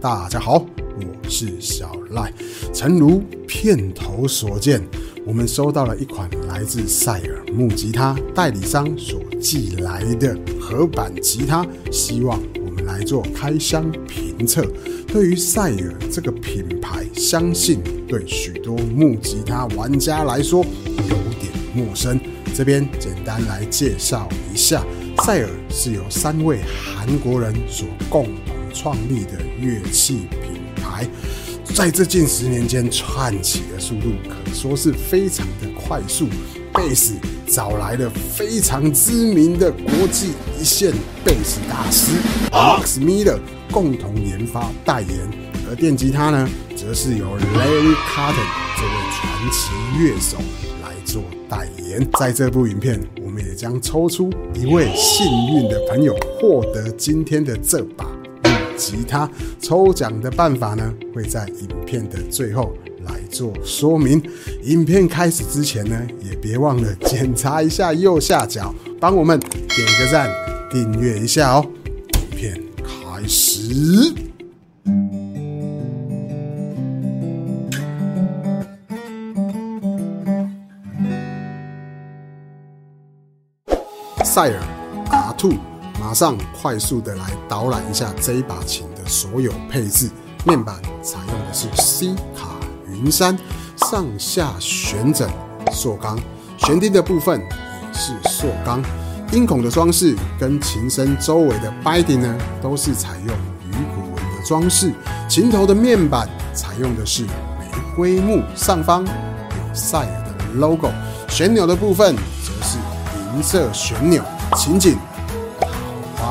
大家好，我是小赖。诚如片头所见，我们收到了一款来自塞尔木吉他代理商所寄来的合板吉他，希望我们来做开箱评测。对于塞尔这个品牌，相信对许多木吉他玩家来说有点陌生。这边简单来介绍一下，塞尔是由三位韩国人所共创立的乐器品牌，在这近十年间串起的速度可说是非常的快速。贝斯找来了非常知名的国际一线贝斯大师 Max Miller 共同研发代言，而电吉他呢，则是由 Larry Carton 这位传奇乐手来做代言。在这部影片，我们也将抽出一位幸运的朋友，获得今天的这把吉他。抽奖的办法呢，会在影片的最后来做说明。影片开始之前呢，也别忘了检查一下右下角，帮我们点个赞，订阅一下哦。影片开始。塞尔阿兔马上快速的来导览一下这一把琴的所有配置。面板采用的是 C 卡云杉，上下旋枕塑钢，弦钉的部分也是塑钢。音孔的装饰跟琴身周围的 body 呢，都是采用鱼骨纹的装饰。琴头的面板采用的是玫瑰木，上方有赛尔的 logo。旋钮的部分则是银色旋钮，琴颈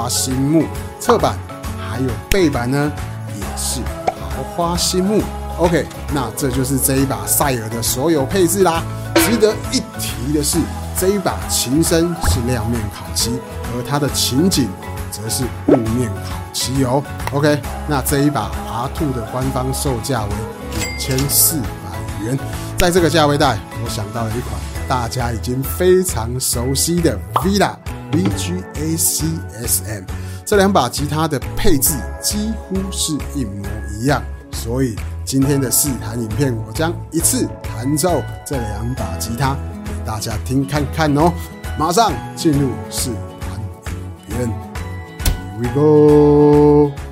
花心木，侧板还有背板呢，也是桃花心木。OK，那这就是这一把塞尔的所有配置啦。值得一提的是，这一把琴身是亮面烤漆，而它的琴颈则是雾面烤漆哦。OK，那这一把 R2 的官方售价为五千四百元。在这个价位带，我想到了一款大家已经非常熟悉的 Vila VGAC SM，这两把吉他的配置几乎是一模一样，所以今天的试弹影片，我将一次弹奏这两把吉他给大家听看看哦。马上进入试弹影片，Here we go。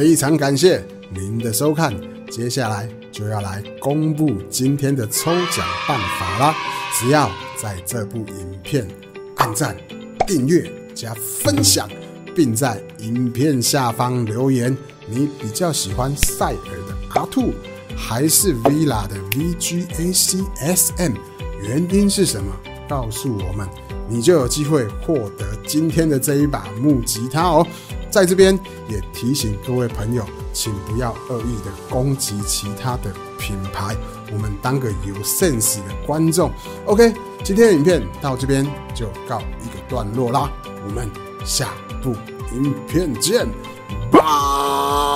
非常感谢您的收看，接下来就要来公布今天的抽奖办法啦！只要在这部影片按赞、订阅加分享，并在影片下方留言，你比较喜欢塞尔的阿兔还是 Villa 的 VGACSM？原因是什么？告诉我们，你就有机会获得今天的这一把木吉他哦。在这边也提醒各位朋友，请不要恶意的攻击其他的品牌，我们当个有 sense 的观众。OK，今天的影片到这边就告一个段落啦，我们下部影片见，拜。